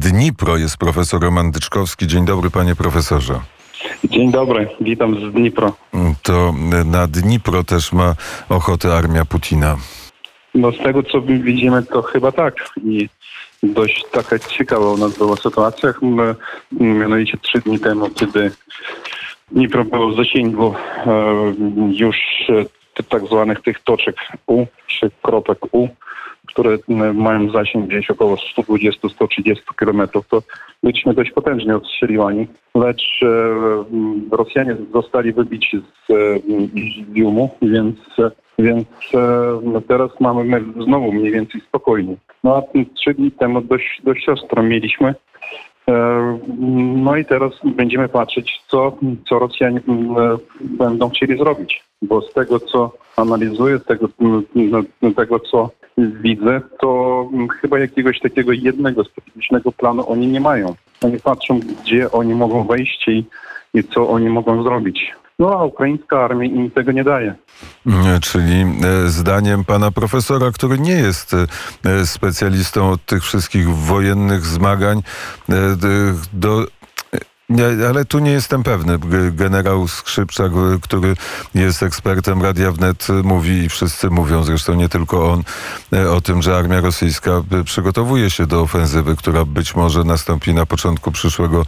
Dnipro. Jest profesor Roman Dyczkowski. Dzień dobry, panie profesorze. Dzień dobry, witam z Dnipro. To na Dnipro też ma ochotę armia Putina. No z tego co widzimy, to chyba tak. I dość taka ciekawa u nas była sytuacja. My, mianowicie trzy dni temu, kiedy Dnipro było w zasięgu e, już e, tak zwanych tych toczek U, czy kropek U, które e, mają zasięg gdzieś około 120-130 kilometrów, to byliśmy dość potężnie odstrzeliwani, lecz e, Rosjanie zostali wybici z Jumu, więc, więc e, teraz mamy my znowu mniej więcej spokojni. No a trzy dni temu dość, dość ostro mieliśmy. E, no i teraz będziemy patrzeć, co, co Rosjanie będą chcieli zrobić, bo z tego, co analizuję, z tego, tego co widzę, to chyba jakiegoś takiego jednego specyficznego planu oni nie mają. Oni patrzą, gdzie oni mogą wejść i, i co oni mogą zrobić. No a ukraińska armia im tego nie daje. Czyli e, zdaniem pana profesora, który nie jest e, specjalistą od tych wszystkich wojennych zmagań, e, do nie, ale tu nie jestem pewny. Generał Skrzypczak, który jest ekspertem Radia Wnet, mówi i wszyscy mówią, zresztą nie tylko on, e, o tym, że armia rosyjska przygotowuje się do ofensywy, która być może nastąpi na początku przyszłego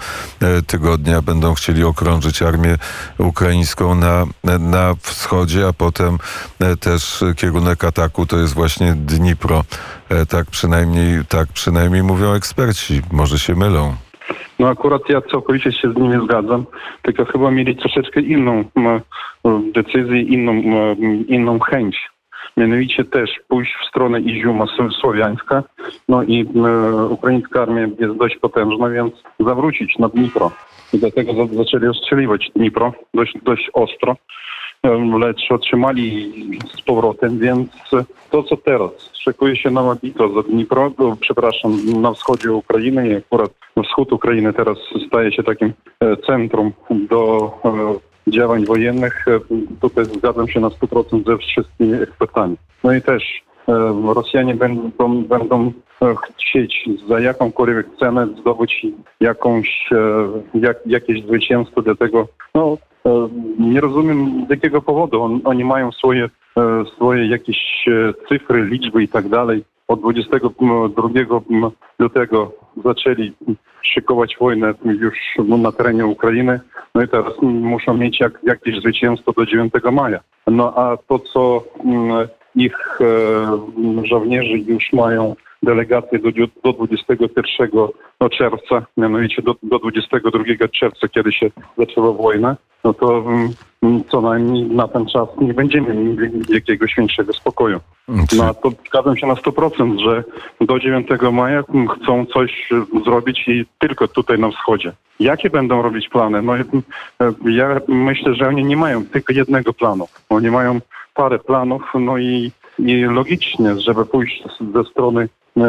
tygodnia. Będą chcieli okrążyć armię ukraińską na, na wschodzie, a potem też kierunek ataku to jest właśnie Dnipro. Tak przynajmniej, tak przynajmniej mówią eksperci. Może się mylą. No akurat ja całkowicie się z nimi zgadzam, tylko chyba mieli troszeczkę inną decyzję, inną, inną chęć. Mianowicie też pójść w stronę Iziuma Słowiańska, no i ukraińska armia jest dość potężna, więc zawrócić na Dnipro. I dlatego zaczęli ostrzeliwać Dnipro dość, dość ostro lecz otrzymali z powrotem, więc to co teraz szykuje się na Mabito za Dnipro, przepraszam, na wschodzie Ukrainy i akurat wschód Ukrainy teraz staje się takim e, centrum do e, działań wojennych. E, tutaj zgadzam się na 100% ze wszystkimi ekspertami. No i też Rosjanie będą, będą chcieć za jakąkolwiek cenę zdobyć jakąś, jak, jakieś zwycięstwo, dlatego no, nie rozumiem z jakiego powodu. On, oni mają swoje, e, swoje jakieś e, cyfry, liczby i tak dalej. Od 22 lutego zaczęli szykować wojnę już na terenie Ukrainy. No i teraz muszą mieć jak, jakieś zwycięstwo do 9 maja. No a to, co ich e, żołnierze już mają delegację do, do 21 no, czerwca, mianowicie do, do 22 czerwca, kiedy się zaczęła wojna, no to um, co najmniej na ten czas nie będziemy mieli jakiegoś większego spokoju. No a to zgadzam się na 100%, że do 9 maja chcą coś zrobić i tylko tutaj na wschodzie. Jakie będą robić plany? No ja myślę, że oni nie mają tylko jednego planu. Oni mają parę planów, no i, i logicznie, żeby pójść ze strony e,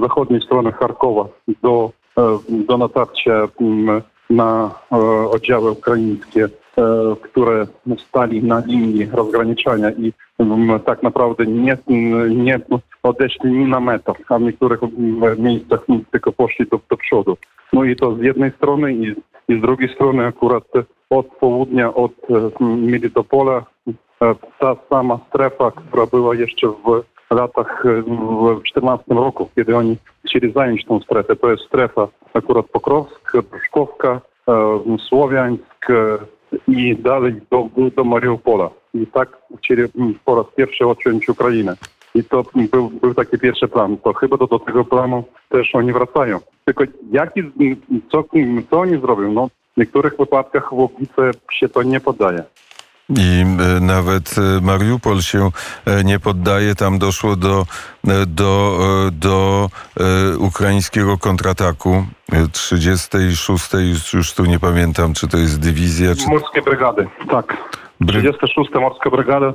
zachodniej strony Charkowa do, e, do natarcia na e, oddziały ukraińskie, e, które stali na linii rozgraniczania i tak naprawdę nie, nie odeszli ni na metr, a w niektórych miejscach tylko poszli do, do przodu. No i to z jednej strony i, i z drugiej strony akurat od południa, od e, Melitopola, ta sama strefa, która była jeszcze w latach w 2014 roku, kiedy oni chcieli zająć tą strefę. To jest strefa akurat Pokrowsk, Pruszkowka, e, Słowiańsk e, i dalej do, do Mariupola. I tak chcieli po raz pierwszy odciąć Ukrainę. I to był, był taki pierwszy plan. To chyba do, do tego planu też oni wracają. Tylko jaki, co, co oni zrobią? No, w niektórych wypadkach w się to nie podaje. I e, nawet e, Mariupol się e, nie poddaje. Tam doszło do, do, do ukraińskiego kontrataku 36. Już, już tu nie pamiętam, czy to jest dywizja. Czy... Morskie brygady, tak. 36. Morska Brygada.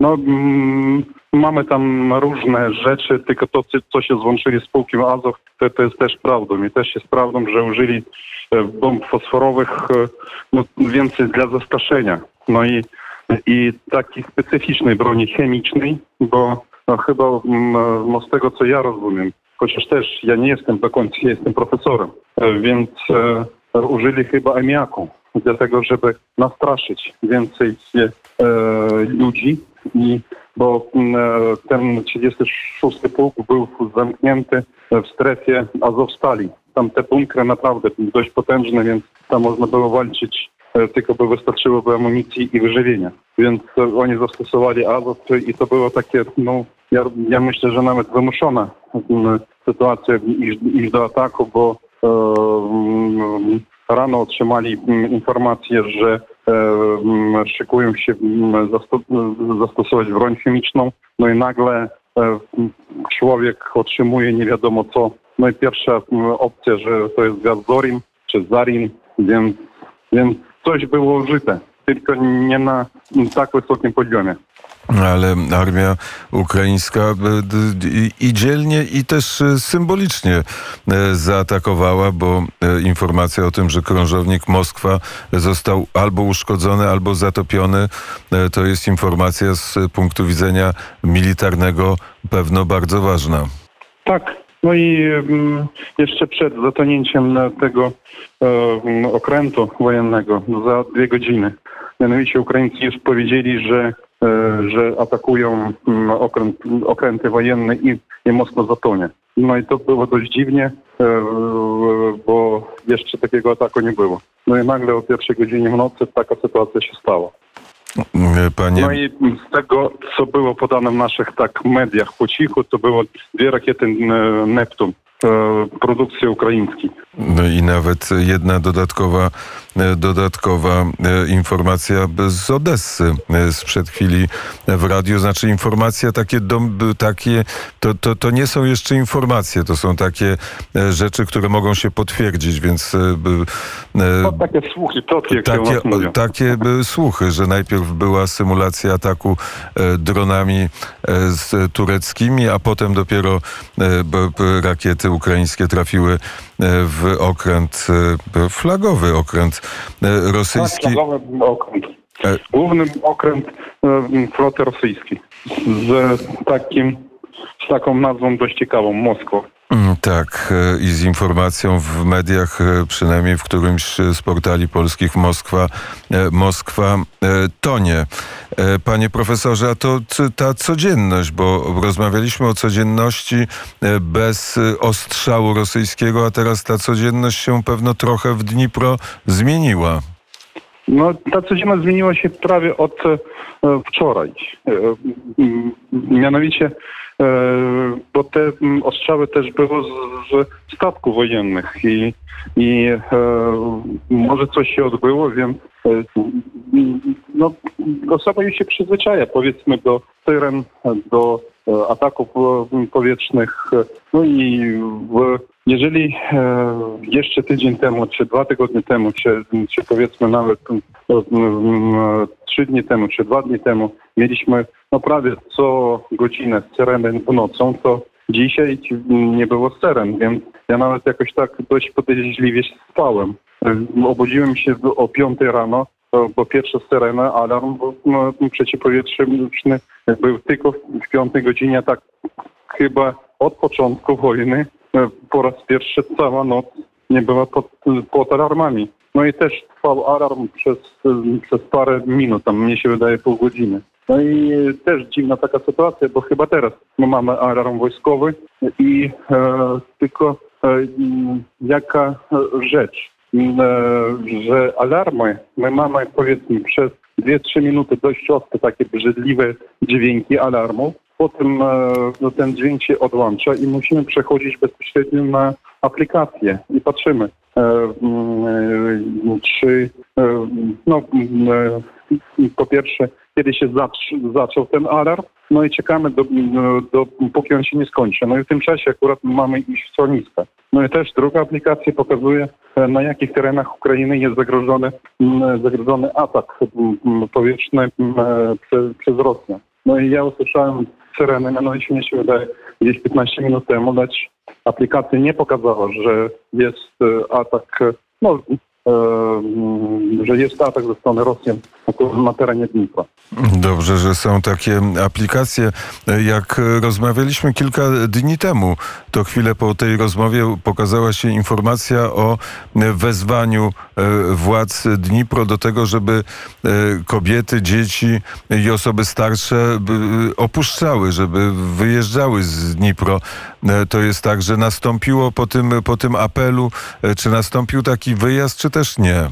No, mm, mamy tam różne rzeczy, tylko to, co się złączyli z pułkiem Azow, to, to jest też prawdą. I też jest prawdą, że użyli bomb fosforowych no, więcej dla zastraszenia. No i, i takiej specyficznej broni chemicznej, bo no, chyba mm, no, z tego co ja rozumiem, chociaż też ja nie jestem do końca, jestem profesorem, e, więc e, użyli chyba amiaku, dlatego żeby nastraszyć więcej e, ludzi, i, bo m, e, ten 36 pułk był zamknięty w strefie Azowstali. Tam te bunkry naprawdę dość potężne, więc tam można było walczyć tylko by wystarczyłoby amunicji i wyżywienia. Więc e, oni zastosowali Azov i to było takie, no ja, ja myślę, że nawet wymuszona m, sytuacja iść, do ataku, bo e, m, rano otrzymali m, informację, że e, m, szykują się zastosować broń chemiczną, no i nagle e, człowiek otrzymuje nie wiadomo co. No i pierwsza opcja, że to jest gaz Zorin czy Zarin, więc, więc coś było użyte, tylko nie na tak wysokim poziomie. Ale armia ukraińska e, i- dzielnie, i też e, symbolicznie e, zaatakowała, bo informacja o tym, że krążownik Moskwa został albo uszkodzony, albo zatopiony, to jest informacja z punktu widzenia militarnego pewno bardzo ważna. Tak. No i mm, jeszcze przed zatonięciem tego e, mm, okrętu wojennego za dwie godziny. Mianowicie Ukraińcy już powiedzieli, że, e, że atakują mm, okręt, okręty wojenne i, i Moskwa zatonie. No i to było dość dziwnie, e, bo jeszcze takiego ataku nie było. No i nagle o pierwszej godzinie w nocy taka sytuacja się stała. Panie, No i z tego, co było podane w naszych tak mediach po cichu, to było dwie rakiety Neptun produkcji ukraińskiej. no i nawet jedna dodatkowa, e, dodatkowa e, informacja z Odessy e, sprzed chwili w radiu. Znaczy informacja takie, dom, takie to, to, to nie są jeszcze informacje, to są takie e, rzeczy, które mogą się potwierdzić, więc e, e, No takie słuchy, to jak takie, mówią. takie słuchy, że najpierw była symulacja ataku e, dronami e, z tureckimi, a potem dopiero e, rakiety ukraińskie trafiły e, w okręt e, flagowy, okręt e, Tak, rosyjski. flagowy okręt. E. Główny okręt e, floty rosyjskiej z takim, z taką nazwą dość ciekawą, Moskwa. Mm, Tak, e, i z informacją w mediach, e, przynajmniej w którymś z portali polskich Moskwa, e, Moskwa tonie. Panie profesorze, a to ta codzienność, bo rozmawialiśmy o codzienności bez ostrzału rosyjskiego, a teraz ta codzienność się pewno trochę w Dnipro zmieniła. No, ta codzienność zmieniła się prawie od wczoraj. Mianowicie, bo te m, ostrzały też było z, z statków wojennych i, i e, może coś się odbyło, więc e, no, osoba już się przyzwyczaja, powiedzmy, do syren, do e, ataków e, powietrznych. e, No i jeżeli e, jeszcze tydzień temu, czy dwa tygodnie temu, czy, czy powiedzmy nawet trzy dni temu, czy dwa dni temu mieliśmy no prawie co godzinę syreny w nocą, to dzisiaj nie było syren, więc ja nawet jakoś tak dość podejrzliwie spałem. E, Obudziłem się o piątej rano, to bo pierwsza syrena, alarm był, no, przeciwpowietrzny był tylko w piątej godzinie, tak chyba od początku wojny e, po raz pierwszy cała noc nie była pod, pod alarmami. No i też trwał alarm przez, e, przez parę minut, tam mnie się wydaje pół godziny. No i e, też dziwna taka sytuacja, bo chyba teraz my mamy alarm wojskowy i e, tylko e, jaka rzecz, że alarmy my mamy powiedzmy przez 2-3 minuty dość ostre, takie brzydliwe dźwięki alarmów, potem e, no, ten dźwięk się odłącza i musimy przechodzić bezpośrednio na aplikację. I patrzymy, e, mm, e, czy e, no, mm, e, po pierwsze, kiedy się zac- zaczął ten alarm, no i czekamy, do, do, póki on się nie skończy. No i w tym czasie akurat mamy iść w schroniska. No i też druga aplikacja pokazuje, e, na jakich terenach Ukrainy jest zagrożony, zagrożony atak powietrzny e, przez, przez Rosję. No i ja usłyszałem syreny, mianowicie mnie się wydaje gdzieś 15 minut temu, lecz aplikacja nie pokazała, że jest e, atak, no, że jest atak ze strony Rosjan na terenie Dnipra. Dobrze, że są takie aplikacje. Jak rozmawialiśmy kilka dni temu, to chwilę po tej rozmowie pokazała się informacja o wezwaniu e, władz Dnipro do tego, żeby e, kobiety, dzieci i osoby starsze opuszczały, żeby wyjeżdżały z Dnipro. E, to jest tak, że nastąpiło po tym, po tym apelu, czy nastąpił taki wyjazd, czy też nie?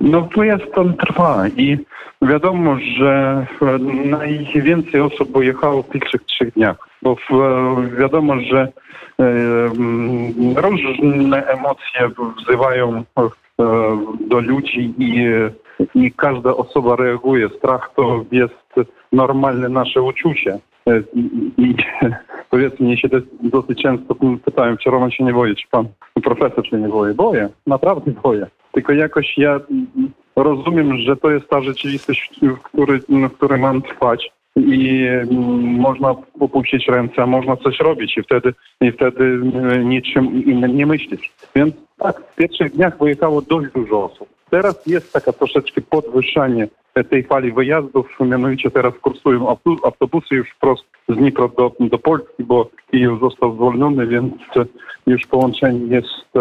No wyjazd tam trwa i wiadomo, że najwięcej osób pojechało w pierwszych trzech dniach, bo wiadomo, że różne emocje wzywają do ludzi i, i każda osoba reaguje. Strach to jest normalne nasze uczucie. I, powiedzmy, mnie się dosyć często pytają, czy Roman się nie boję, czy pan profesor się nie boję. Boję, naprawdę boję. Tylko jakoś ja rozumiem, że to jest ta rzeczywistość, w której, w której mam trwać i mm, można opuścić ręce, można coś robić i wtedy, i wtedy mm, niczym innym nie myślisz. Więc tak, w pierwszych dniach wyjechało dość dużo osób. Teraz jest taka troszeczkę podwyższenie tej fali wyjazdów, mianowicie teraz kursują autobusy już wprost z Dnipro do, do Polski, bo Kijów został zwolniony, więc już połączenie jest e,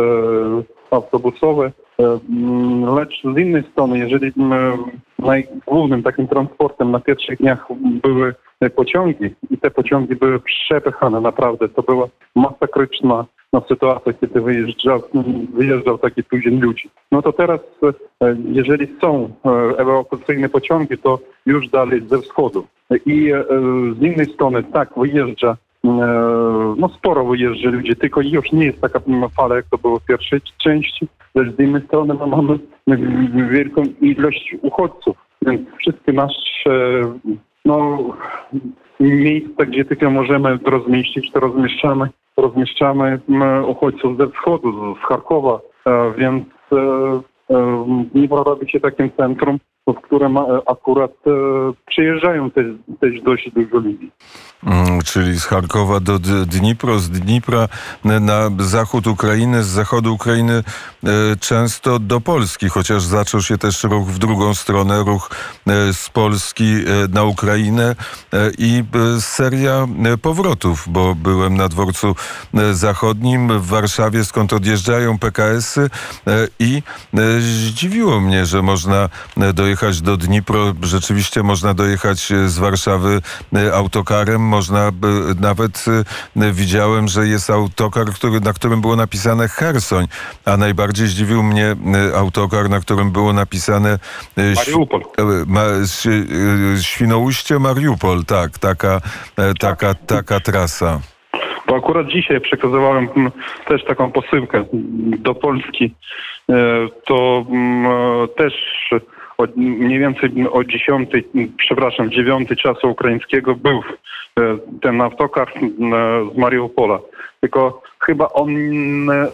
autobusowe. E, lecz z innej strony, jeżeli głównym takim transportem na pierwszych dniach były pociągi i te pociągi były przepychane naprawdę, to była masakryczna no, sytuacja, kiedy wyjeżdżał, wyjeżdżał taki tuzin ludzi. No to teraz, e, jeżeli są e, ewakuacyjne pociągi, to już dalej ze wschodu. I z innej strony tak, wyjeżdża no sporo wyjeżdża ludzi, tylko już nie jest taka fala, jak to było w pierwszej części, z innej strony no, mamy wielką ilość uchodźców, więc wszystkie nasze no, miejsca, gdzie tylko możemy rozmieścić, to rozmieszczamy, rozmieszczamy uchodźców ze wschodu, z Charkowa, e, więc nie robi się takim centrum, w którym akurat e, przyjeżdżają też, też dość dużo ludzi. Mm, czyli z Charkowa do Dnipro, z Dnipra na zachód Ukrainy, z zachodu Ukrainy e, często do Polski, chociaż zaczął się też ruch w drugą stronę, ruch e, z Polski na Ukrainę i seria powrotów, bo byłem na dworcu zachodnim w Warszawie, skąd odjeżdżają PKS-y i zdziwiło mnie, że można dojechać dojechać do Dnipro. Rzeczywiście można dojechać e, z Warszawy e, autokarem. Można nawet e, widziałem, że jest autokar, który, na którym było napisane Hersoń, a najbardziej zdziwił mnie autokar, na którym było napisane Mariupol. Świnoujście Mariupol. Tak, taka, taka, taka trasa. Bo akurat dzisiaj przekazywałem też taką posyłkę do Polski. To też od, mniej więcej o 10, przepraszam, 9 czasu ukraińskiego był e, ten autokar e, z Mariupola. Tylko chyba on e,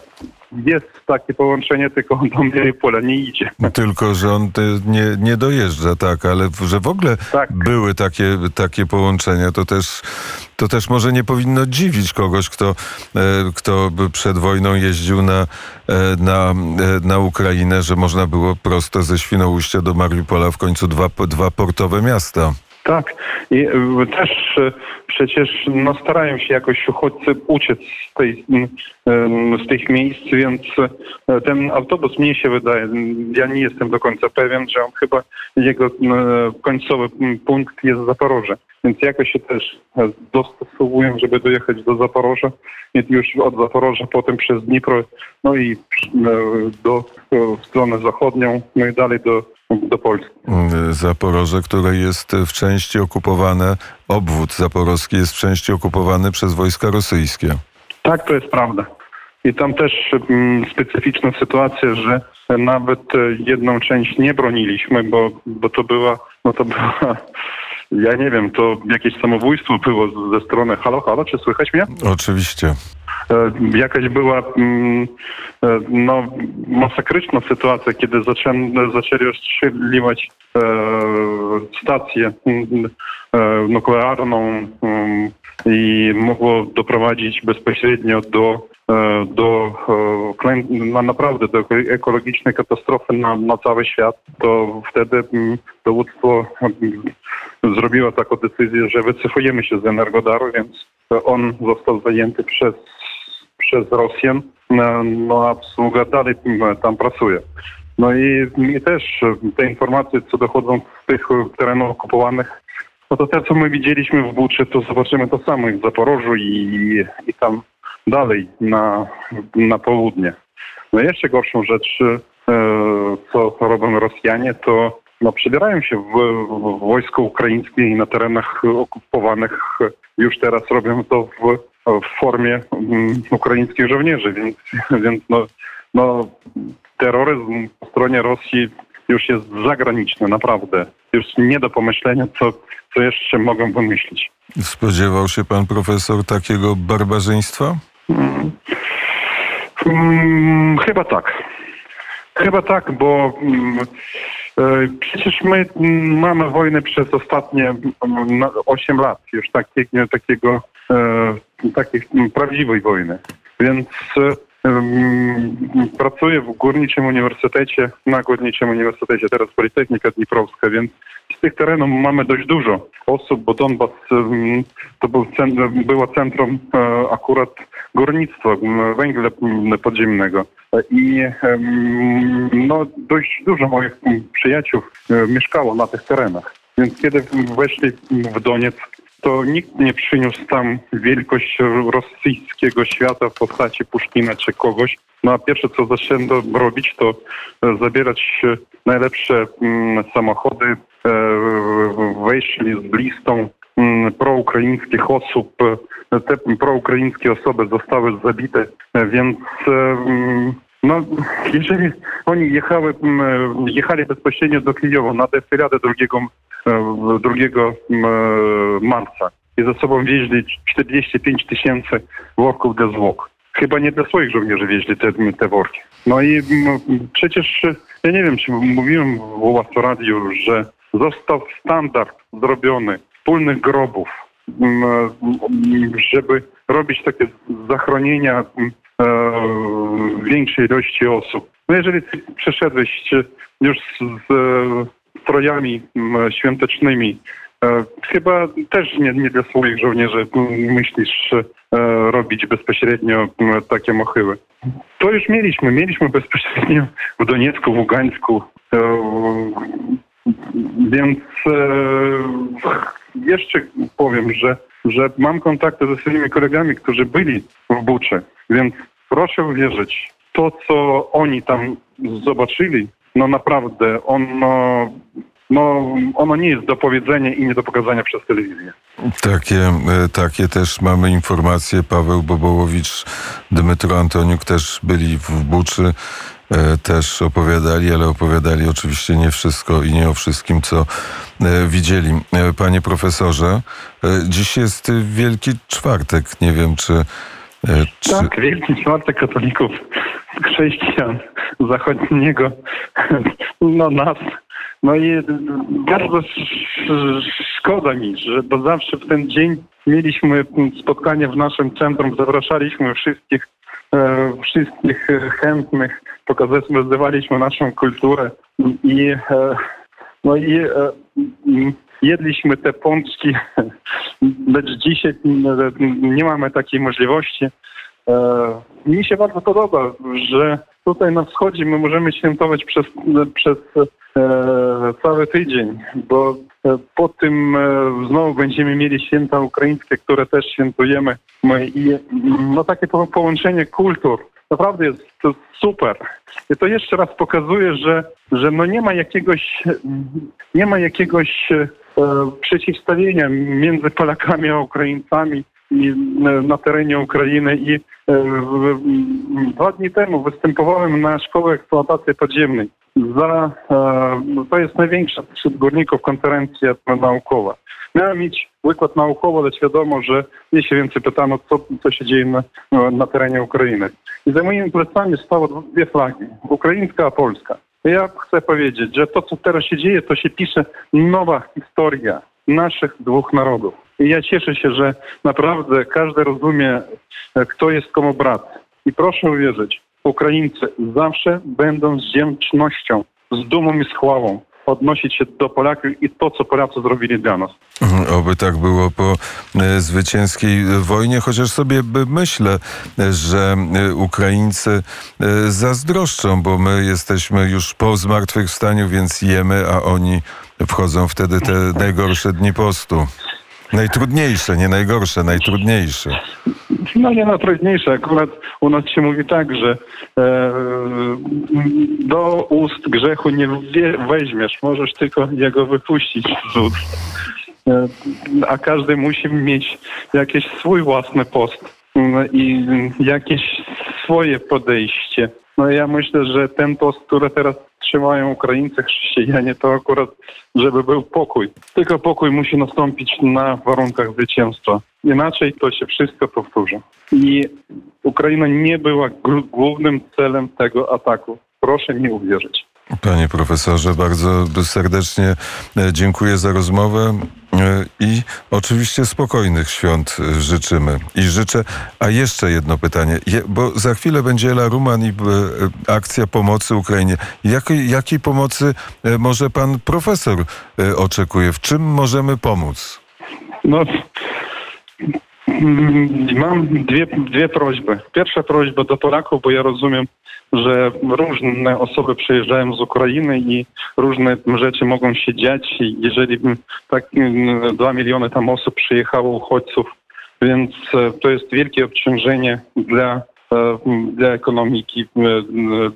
jest takie połączenie, tylko on do Mariupola nie idzie. Tylko, że on nie, nie dojeżdża, tak, ale że w ogóle tak. były takie, takie połączenia, to też, to też może nie powinno dziwić kogoś, kto, kto przed wojną jeździł na, na, na Ukrainę, że można było prosto ze Świnoujścia do Mariupola w końcu dwa, dwa portowe miasta. Tak. I e, też e, przecież no, starają się jakoś uchodźcy uciec z, tej, z tych miejsc, więc e, ten autobus mnie się wydaje, ja nie jestem do końca pewien, że on chyba jego końcowy punkt jest Zaporoże. Więc jakoś się też dostosowują, żeby dojechać do Zaporoża. Już od Zaporoża potem przez Dnipro, no i do w stronę zachodnią, no i dalej do do Polski. Zaporoże, które jest w części okupowane, obwód zaporowski jest w części okupowany przez wojska rosyjskie. Tak, to jest prawda. I tam też mm, specyficzna sytuacja, że nawet jedną część nie broniliśmy, bo, bo to była, no to była, ja nie wiem, to jakieś samobójstwo było ze strony, halo, halo, czy słychać mnie? Oczywiście. E, jakaś była mm, e, no, masakryczna sytuacja, kiedy zaczęli, zaczęli ostrzeliwać e, stację mm, nuklearną mm, i mogło doprowadzić bezpośrednio do do na naprawdę do ekologicznej katastrofy na, na cały świat, to wtedy dowództwo zrobiło taką decyzję, że wycofujemy się z Energodaru, więc on został zajęty przez, przez Rosjan, no, no a obsługa dalej mm, tam pracuje. No i, i też te informacje, co dochodzą z tych terenów okupowanych, no to te, co my widzieliśmy w Buczy, to zobaczymy to samo i w Zaporożu i, i tam dalej na, na południe. No jeszcze gorszą rzecz, e, co robią Rosjanie, to no, przebierają się w, w wojsko ukraińskie i na terenach okupowanych już teraz robią to w, w formie mm, ukraińskich żołnierzy, więc, więc no, no, terroryzm po stronie Rosji już jest zagraniczny, naprawdę. Już nie do pomyślenia, co, co jeszcze mogą wymyślić. Spodziewał się pan profesor takiego barbarzyństwa? Mm. Mm, chyba tak. Chyba tak, bo mm, e, przecież my mm, mamy wojnę przez ostatnie mm, na 8 lat, już takiego, takiego e, takiej mm, prawdziwej wojny. Więc e, mm, pracuję w Górniczym Uniwersytecie, na Górniczym Uniwersytecie, teraz Politechnika Dniprowska, więc z tych terenów mamy dość dużo osób, bo Donbas mm, to był cen- było centrum e, akurat górnictwa, węgla podziemnego. I no, dość dużo moich przyjaciół e, mieszkało na tych terenach. Więc kiedy weszli w Donieck, to nikt nie przyniósł tam wielkość rosyjskiego świata w postaci Puszkina czy kogoś. No a pierwsze co zaczęto robić to e, zabierać najlepsze mm, samochody, e, weszli z listą proukraińskich osób. Te proukraińskie osoby zostały zabite, więc mm, no, jeżeli oni jechały, mm, jechali bezpośrednio do Kijowa na defiliadę 2, e, 2 m, marca i ze sobą wieźli 45 tysięcy worków dla zwłok. Chyba nie dla swoich żołnierzy wieźli te, te worki. No i mm, przecież ja nie wiem, czy mówiłem w radiu, że został standard zrobiony wspólnych grobów, mm, mm, żeby robić takie zachronienia mm, e, większej ilości osób. No jeżeli ty przeszedłeś już z, z strojami świątecznymi, e, chyba też nie, nie dla swoich żołnierzy myślisz e, robić bezpośrednio takie mochyły. To już mieliśmy. Mieliśmy bezpośrednio w Doniecku, w Ługańsku. Więc e, jeszcze powiem, że, że mam kontakty ze swoimi kolegami, którzy byli w Buczy, więc proszę uwierzyć, to co oni tam zobaczyli, no naprawdę, ono, no, ono nie jest do powiedzenia i nie do pokazania przez telewizję. Takie, e, takie też mamy informacje. Paweł Bobołowicz, Dmytro Antoniuk też byli w Buczy, też opowiadali, ale opowiadali oczywiście nie wszystko i nie o wszystkim, co e, widzieli. E, Panie profesorze, e, dziś jest Wielki Czwartek. Nie wiem, czy... e, czy... Tak, Wielki Czwartek katolików, chrześcijan zachodniego, no nas. No i bardzo sz- szkoda mi, że bo zawsze w ten dzień mieliśmy spotkanie w naszym centrum, zapraszaliśmy wszystkich, e, wszystkich e, chętnych, pokazywaliśmy naszą kulturę i e, no i e, jedliśmy te pączki, lecz dzisiaj nie mamy takiej możliwości. E, Mi się bardzo podoba, że tutaj na wschodzie my możemy świętować przez, przez cały tydzień, bo po tym znowu będziemy mieli święta ukraińskie, które też świętujemy. My, I no takie po- połączenie kultur naprawdę jest to super. I to jeszcze raz pokazuje, że, że no nie ma jakiegoś nie ma jakiegoś e, przeciwstawienia między Polakami a Ukraińcami i, e, na terenie Ukrainy i e, w- dwa dni temu występowałem na szkołę eksploatacji podziemnej. Za, e, no to jest największa wśród górników konferencja naukowa. Miałem mieć wykład naukowy, ale wiadomo, że się więcej pytano, co, co się dzieje na, na terenie Ukrainy. I za moimi plecami stało dwie flagi, ukraińska a polska. Ja chcę powiedzieć, że to, co teraz się dzieje, to się pisze nowa historia naszych dwóch narodów. I ja cieszę się, że naprawdę każdy rozumie, e, kto jest komu brat. I proszę uwierzyć, Ukraińcy zawsze będą z wdzięcznością, z dumą i z chwałą odnosić się do Polaków i to, co Polacy zrobili dla nas. Mhm, Oby tak było po e, zwycięskiej wojnie, chociaż sobie myślę, że e, Ukraińcy e, zazdroszczą, bo my jesteśmy już po zmartwychwstaniu, więc jemy, a oni wchodzą wtedy te najgorsze dni postu. Najtrudniejsze, nie najgorsze, najtrudniejsze. No nie najtrudniejsze. Akurat u nas się mówi tak, że e, do ust grzechu nie weźmiesz, możesz tylko jego wypuścić z ust. E, a każdy musi mieć jakiś swój własny post mm, i jakieś swoje podejście. No ja myślę, że ten post, który teraz trzymają Ukraińcy, chrześcijanie, to akurat, żeby był pokój. Tylko pokój musi nastąpić na warunkach zwycięstwa. Inaczej to się wszystko powtórzy. I Ukraina nie była głównym celem tego ataku. Proszę mi uwierzyć. Panie profesorze, bardzo serdecznie e, dziękuję za rozmowę i oczywiście spokojnych świąt e, życzymy. I życzę, a jeszcze jedno pytanie, bo za chwilę będzie Ela Ruman i e, akcja pomocy Ukrainie. Jakiej, jakiej pomocy e, może pan profesor e, oczekuje? W czym możemy pomóc? No, mm, mam dwie, dwie prośby. Pierwsza prośba do Polaków, bo ja rozumiem, że różne osoby przyjeżdżają z Ukrainy i różne rzeczy mogą się dziać. Jeżeli tak dwa miliony tam osób przyjechało, uchodźców, więc e, to jest wielkie obciążenie dla, e, dla ekonomiki,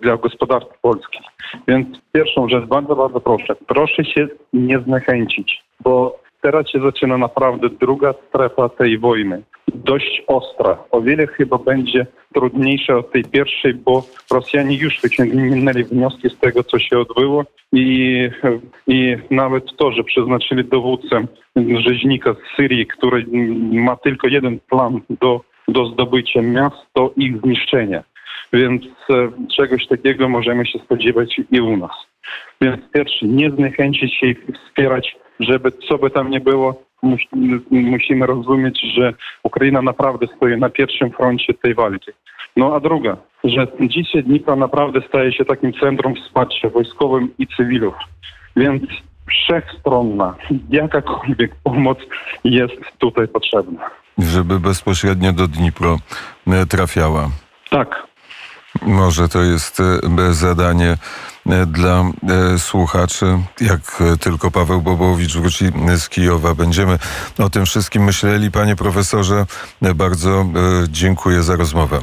dla gospodarki polskiej. Więc pierwszą rzecz, bardzo, bardzo proszę, proszę się nie zniechęcić, bo teraz się zaczyna naprawdę druga strefa tej wojny. Dość ostra. O wiele chyba będzie trudniejsza od tej pierwszej, bo Rosjanie już wyciągnęli wnioski z tego, co się odbyło i, i nawet to, że przeznaczyli dowódcę rzeźnika z Syrii, który ma tylko jeden plan do, do zdobycia miast, to ich zniszczenie. Więc e, czegoś takiego możemy się spodziewać i u nas. Więc pierwszy, nie zniechęcić się i wspierać, żeby co by tam nie było, mus, musimy rozumieć, że Ukraina naprawdę stoi na pierwszym froncie tej walki. No a druga, że dzisiaj Dnipro naprawdę staje się takim centrum wsparcia wojskowym i cywilów. Więc wszechstronna, jakakolwiek pomoc jest tutaj potrzebna. Żeby bezpośrednio do Dnipro e, trafiała. Tak, Może to jest e, zadanie dla e, słuchaczy. Jak e, tylko Paweł Bobowicz wróci z Kijowa, będziemy o tym wszystkim myśleli. Panie profesorze, e, bardzo e, dziękuję za rozmowę.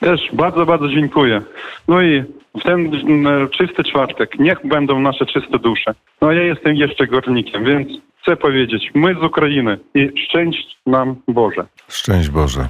Też bardzo, bardzo dziękuję. No i w ten czysty czwartek niech będą nasze czyste dusze. No ja jestem jeszcze górnikiem, więc chcę powiedzieć, my z Ukrainy i szczęść nam Boże. Szczęść Boże.